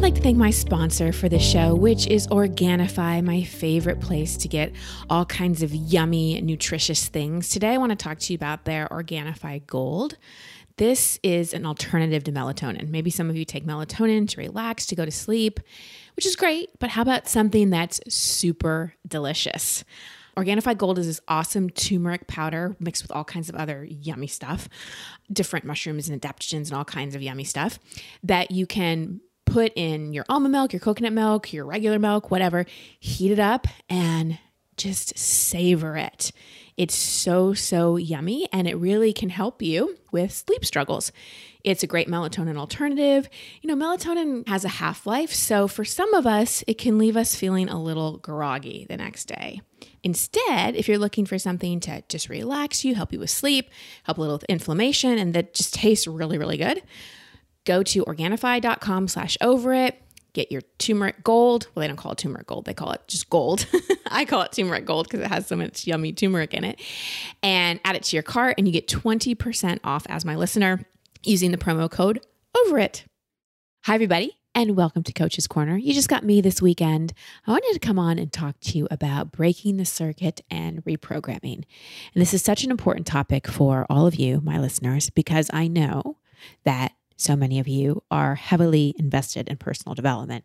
I'd like to thank my sponsor for the show, which is Organifi, my favorite place to get all kinds of yummy, nutritious things. Today, I want to talk to you about their Organifi Gold. This is an alternative to melatonin. Maybe some of you take melatonin to relax, to go to sleep, which is great, but how about something that's super delicious? Organifi Gold is this awesome turmeric powder mixed with all kinds of other yummy stuff, different mushrooms and adaptogens and all kinds of yummy stuff that you can put in your almond milk, your coconut milk, your regular milk, whatever, heat it up and just savor it. It's so, so yummy and it really can help you with sleep struggles. It's a great melatonin alternative. You know, melatonin has a half life, so for some of us, it can leave us feeling a little groggy the next day. Instead, if you're looking for something to just relax you, help you with sleep, help a little with inflammation, and that just tastes really, really good, go to Organifi.com slash over it. Get your turmeric gold. Well, they don't call it turmeric gold. They call it just gold. I call it turmeric gold because it has so much yummy turmeric in it. And add it to your cart and you get 20% off as my listener using the promo code over it. Hi, everybody and welcome to Coach's Corner. You just got me this weekend. I wanted to come on and talk to you about breaking the circuit and reprogramming. And this is such an important topic for all of you, my listeners, because I know that so many of you are heavily invested in personal development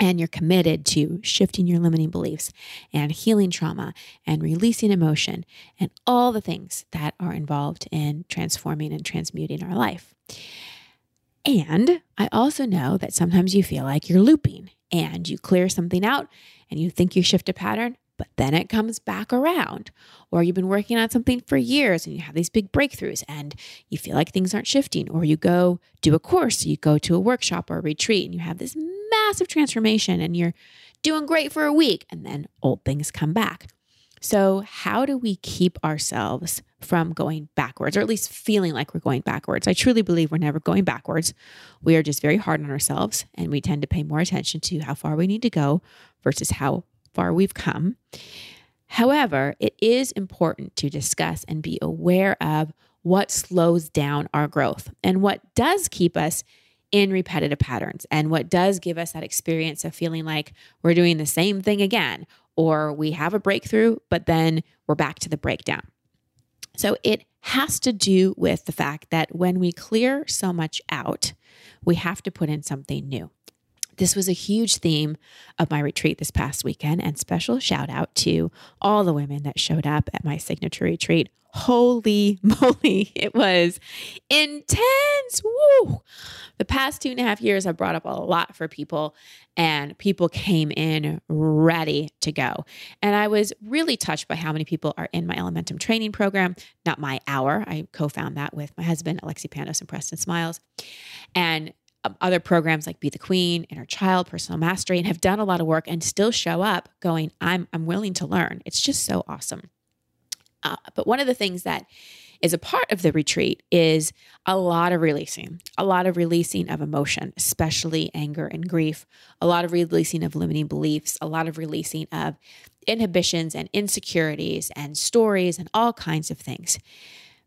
and you're committed to shifting your limiting beliefs and healing trauma and releasing emotion and all the things that are involved in transforming and transmuting our life. And I also know that sometimes you feel like you're looping and you clear something out and you think you shift a pattern, but then it comes back around. Or you've been working on something for years and you have these big breakthroughs and you feel like things aren't shifting. Or you go do a course, you go to a workshop or a retreat and you have this massive transformation and you're doing great for a week and then old things come back. So, how do we keep ourselves from going backwards, or at least feeling like we're going backwards? I truly believe we're never going backwards. We are just very hard on ourselves, and we tend to pay more attention to how far we need to go versus how far we've come. However, it is important to discuss and be aware of what slows down our growth and what does keep us in repetitive patterns and what does give us that experience of feeling like we're doing the same thing again or we have a breakthrough, but then we're back to the breakdown. So it has to do with the fact that when we clear so much out, we have to put in something new. This was a huge theme of my retreat this past weekend, and special shout out to all the women that showed up at my signature retreat. Holy moly, it was intense. Woo! The past two and a half years, I've brought up a lot for people, and people came in ready to go. And I was really touched by how many people are in my Elementum training program, not my hour. I co found that with my husband, Alexi Panos and Preston Smiles. And other programs like Be the Queen, Inner Child, Personal Mastery, and have done a lot of work and still show up going, I'm, I'm willing to learn. It's just so awesome. Uh, but one of the things that is a part of the retreat is a lot of releasing, a lot of releasing of emotion, especially anger and grief, a lot of releasing of limiting beliefs, a lot of releasing of inhibitions and insecurities and stories and all kinds of things.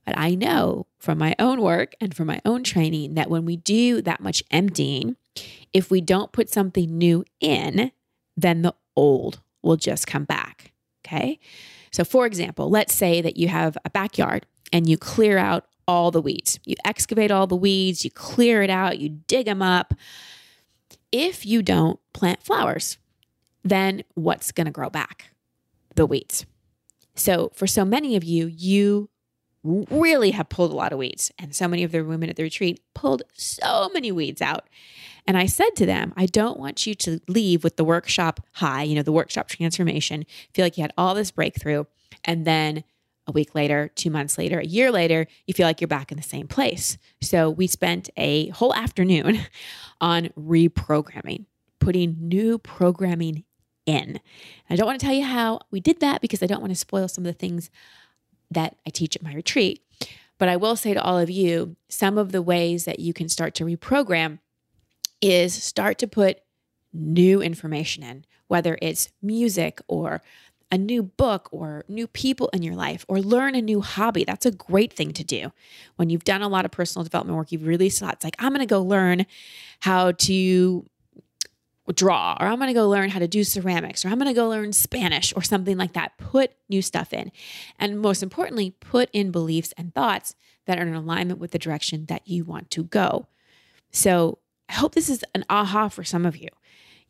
But I know from my own work and from my own training that when we do that much emptying, if we don't put something new in, then the old will just come back. Okay. So, for example, let's say that you have a backyard and you clear out all the weeds. You excavate all the weeds, you clear it out, you dig them up. If you don't plant flowers, then what's going to grow back? The weeds. So, for so many of you, you really have pulled a lot of weeds. And so many of the women at the retreat pulled so many weeds out. And I said to them, I don't want you to leave with the workshop high, you know, the workshop transformation, feel like you had all this breakthrough. And then a week later, two months later, a year later, you feel like you're back in the same place. So we spent a whole afternoon on reprogramming, putting new programming in. I don't want to tell you how we did that because I don't want to spoil some of the things that I teach at my retreat. But I will say to all of you, some of the ways that you can start to reprogram is start to put new information in, whether it's music or a new book or new people in your life or learn a new hobby. That's a great thing to do. When you've done a lot of personal development work, you've a lot. It's like, I'm going to go learn how to draw, or I'm going to go learn how to do ceramics, or I'm going to go learn Spanish, or something like that. Put new stuff in. And most importantly, put in beliefs and thoughts that are in alignment with the direction that you want to go. So I hope this is an aha for some of you.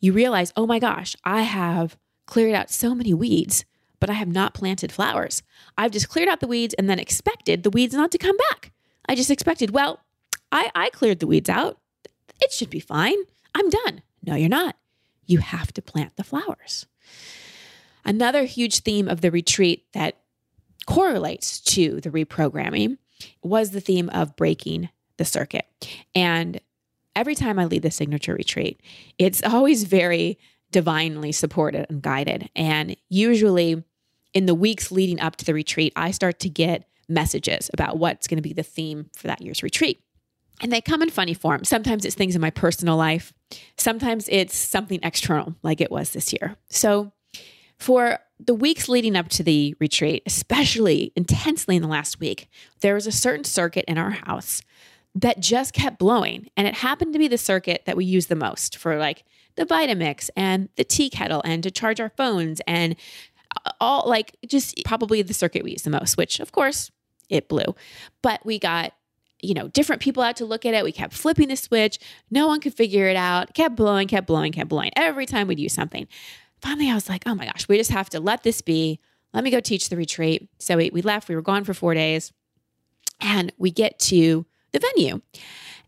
You realize, oh my gosh, I have cleared out so many weeds, but I have not planted flowers. I've just cleared out the weeds and then expected the weeds not to come back. I just expected, well, I, I cleared the weeds out. It should be fine. I'm done. No, you're not. You have to plant the flowers. Another huge theme of the retreat that correlates to the reprogramming was the theme of breaking the circuit. And every time I lead the signature retreat, it's always very divinely supported and guided. And usually in the weeks leading up to the retreat, I start to get messages about what's going to be the theme for that year's retreat. And they come in funny form. Sometimes it's things in my personal life, sometimes it's something external, like it was this year. So, for the weeks leading up to the retreat, especially intensely in the last week, there was a certain circuit in our house that just kept blowing. And it happened to be the circuit that we use the most for like the Vitamix and the tea kettle and to charge our phones and all like just probably the circuit we use the most, which of course it blew. But we got you know, different people out to look at it. We kept flipping the switch. No one could figure it out. Kept blowing, kept blowing, kept blowing. Every time we'd use something. Finally, I was like, oh my gosh, we just have to let this be. Let me go teach the retreat. So we, we left. We were gone for four days. And we get to the venue.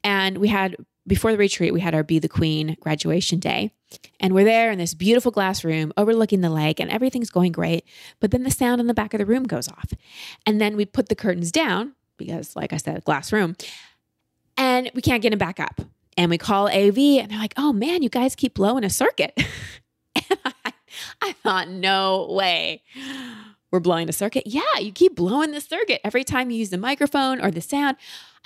And we had, before the retreat, we had our Be the Queen graduation day. And we're there in this beautiful glass room overlooking the lake, and everything's going great. But then the sound in the back of the room goes off. And then we put the curtains down because, like I said, glass room, and we can't get them back up. And we call AV, and they're like, oh man, you guys keep blowing a circuit. and I, I thought, no way we're blowing a circuit. Yeah, you keep blowing the circuit every time you use the microphone or the sound.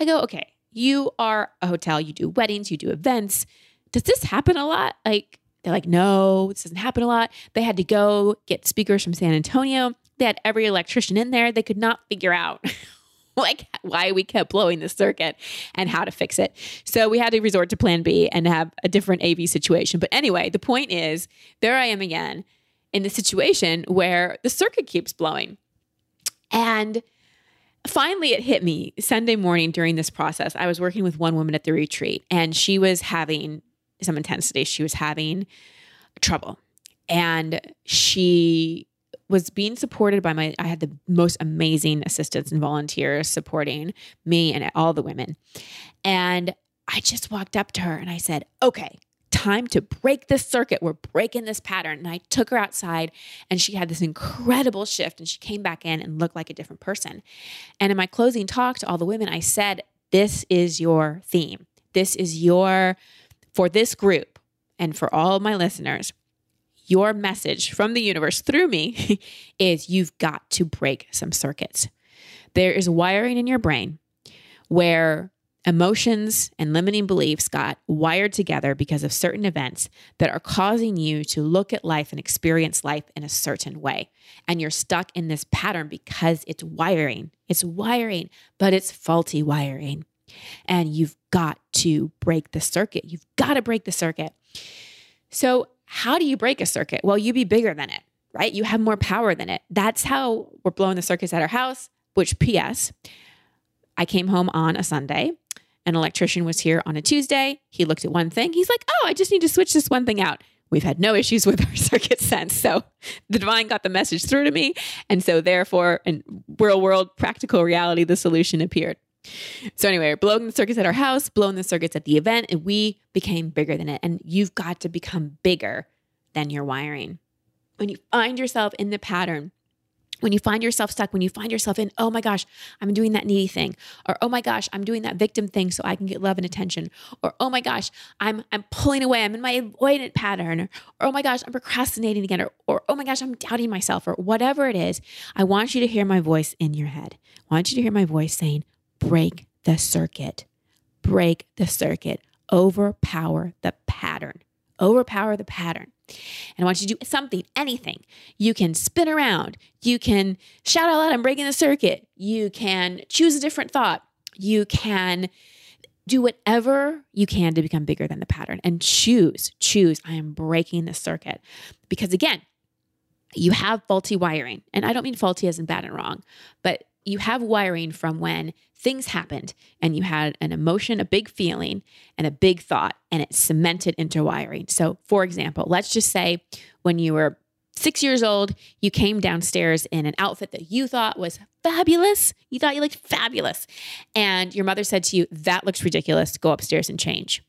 I go, okay, you are a hotel, you do weddings, you do events. Does this happen a lot? Like, they're like, no, this doesn't happen a lot. They had to go get speakers from San Antonio. They had every electrician in there. They could not figure out like why we kept blowing the circuit and how to fix it. So we had to resort to plan B and have a different AV situation. But anyway, the point is there I am again in the situation where the circuit keeps blowing. And finally it hit me Sunday morning during this process. I was working with one woman at the retreat and she was having some intensity. She was having trouble. And she was being supported by my I had the most amazing assistants and volunteers supporting me and all the women. And I just walked up to her and I said, "Okay, time to break this circuit. We're breaking this pattern." And I took her outside and she had this incredible shift and she came back in and looked like a different person. And in my closing talk to all the women, I said, "This is your theme. This is your for this group and for all my listeners your message from the universe through me is you've got to break some circuits. There is wiring in your brain where emotions and limiting beliefs got wired together because of certain events that are causing you to look at life and experience life in a certain way. And you're stuck in this pattern because it's wiring. It's wiring, but it's faulty wiring. And you've got to break the circuit. You've got to break the circuit. So, how do you break a circuit? Well, you be bigger than it, right? You have more power than it. That's how we're blowing the circuits at our house, which, P.S., I came home on a Sunday. An electrician was here on a Tuesday. He looked at one thing. He's like, oh, I just need to switch this one thing out. We've had no issues with our circuit since. So the divine got the message through to me. And so, therefore, in real world, practical reality, the solution appeared. So anyway, blowing the circuits at our house, blowing the circuits at the event, and we became bigger than it. And you've got to become bigger than your wiring. When you find yourself in the pattern, when you find yourself stuck, when you find yourself in, oh my gosh, I'm doing that needy thing, or oh my gosh, I'm doing that victim thing so I can get love and attention, or oh my gosh, I'm I'm pulling away, I'm in my avoidant pattern, or, oh my gosh, I'm procrastinating again, or, or oh my gosh, I'm doubting myself, or whatever it is, I want you to hear my voice in your head. I want you to hear my voice saying, break the circuit. Break the circuit. Overpower the pattern. Overpower the pattern. And I want you to do something, anything. You can spin around. You can shout out loud, I'm breaking the circuit. You can choose a different thought. You can do whatever you can to become bigger than the pattern and choose, choose, I am breaking the circuit. Because again, you have faulty wiring. And I don't mean faulty as in bad and wrong, but you have wiring from when things happened and you had an emotion, a big feeling, and a big thought, and it cemented into wiring. So, for example, let's just say when you were six years old, you came downstairs in an outfit that you thought was fabulous. You thought you looked fabulous. And your mother said to you, That looks ridiculous. Go upstairs and change.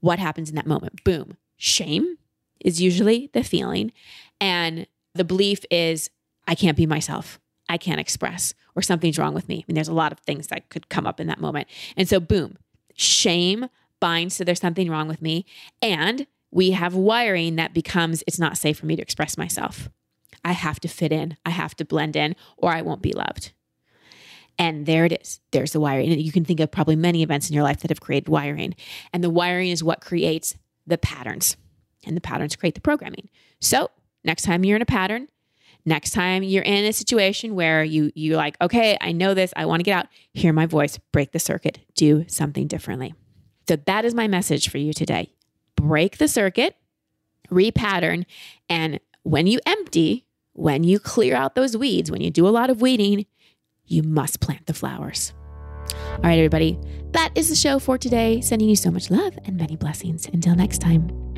What happens in that moment? Boom. Shame is usually the feeling. And the belief is, I can't be myself. I can't express, or something's wrong with me. I mean, there's a lot of things that could come up in that moment. And so, boom, shame binds to there's something wrong with me. And we have wiring that becomes it's not safe for me to express myself. I have to fit in, I have to blend in, or I won't be loved. And there it is. There's the wiring. And you can think of probably many events in your life that have created wiring. And the wiring is what creates the patterns. And the patterns create the programming. So next time you're in a pattern, next time you're in a situation where you you're like, okay, I know this, I want to get out, hear my voice, break the circuit, do something differently. So that is my message for you today break the circuit, repattern, and when you empty, when you clear out those weeds, when you do a lot of weeding, you must plant the flowers. All right, everybody, that is the show for today. Sending you so much love and many blessings. Until next time.